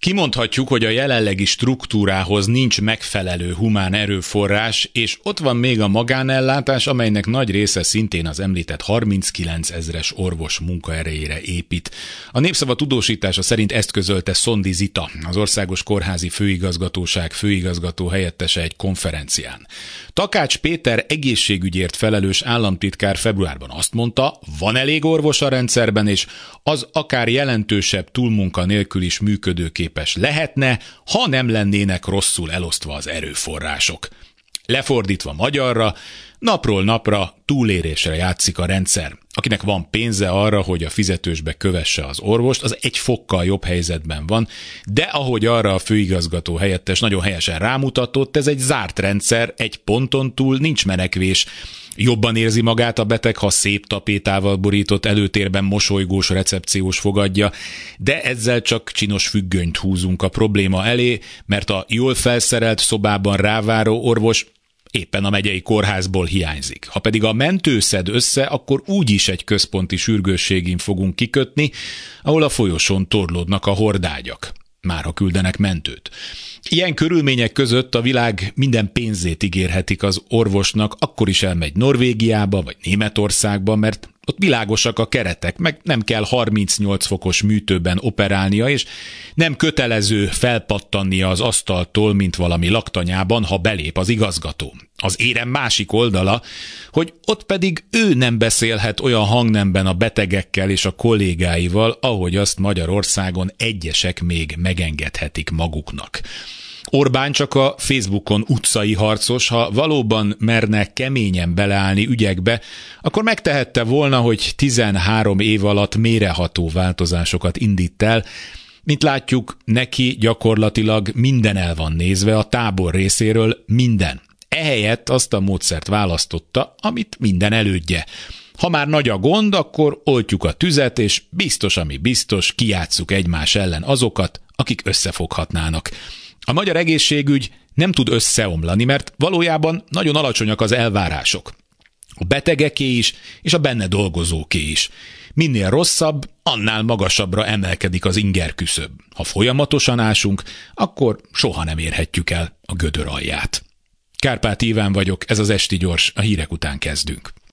Kimondhatjuk, hogy a jelenlegi struktúrához nincs megfelelő humán erőforrás, és ott van még a magánellátás, amelynek nagy része szintén az említett 39 ezres orvos munkaerejére épít. A népszava tudósítása szerint ezt közölte Szondi Zita, az Országos Kórházi Főigazgatóság főigazgató helyettese egy konferencián. Takács Péter egészségügyért felelős államtitkár februárban azt mondta, van elég orvos a rendszerben, és az akár jelentősebb túlmunka nélkül is működőképes lehetne, ha nem lennének rosszul elosztva az erőforrások. Lefordítva magyarra, napról napra túlérésre játszik a rendszer. Akinek van pénze arra, hogy a fizetősbe kövesse az orvost, az egy fokkal jobb helyzetben van, de ahogy arra a főigazgató helyettes nagyon helyesen rámutatott, ez egy zárt rendszer, egy ponton túl nincs menekvés, Jobban érzi magát a beteg, ha szép tapétával borított előtérben mosolygós recepciós fogadja, de ezzel csak csinos függönyt húzunk a probléma elé, mert a jól felszerelt szobában ráváró orvos éppen a megyei kórházból hiányzik. Ha pedig a mentő szed össze, akkor úgyis egy központi sürgősségén fogunk kikötni, ahol a folyosón torlódnak a hordágyak már ha küldenek mentőt. Ilyen körülmények között a világ minden pénzét ígérhetik az orvosnak, akkor is elmegy Norvégiába vagy Németországba, mert ott világosak a keretek, meg nem kell 38 fokos műtőben operálnia, és nem kötelező felpattannia az asztaltól, mint valami laktanyában, ha belép az igazgató. Az érem másik oldala, hogy ott pedig ő nem beszélhet olyan hangnemben a betegekkel és a kollégáival, ahogy azt Magyarországon egyesek még megengedhetik maguknak. Orbán csak a Facebookon utcai harcos, ha valóban merne keményen beleállni ügyekbe, akkor megtehette volna, hogy 13 év alatt méreható változásokat indít el, mint látjuk, neki gyakorlatilag minden el van nézve, a tábor részéről minden. Ehelyett azt a módszert választotta, amit minden elődje. Ha már nagy a gond, akkor oltjuk a tüzet, és biztos, ami biztos, kiátszuk egymás ellen azokat, akik összefoghatnának. A magyar egészségügy nem tud összeomlani, mert valójában nagyon alacsonyak az elvárások. A betegeké is, és a benne dolgozóké is. Minél rosszabb, annál magasabbra emelkedik az inger küszöb. Ha folyamatosan ásunk, akkor soha nem érhetjük el a gödör alját. Kárpát Iván vagyok, ez az Esti Gyors, a hírek után kezdünk.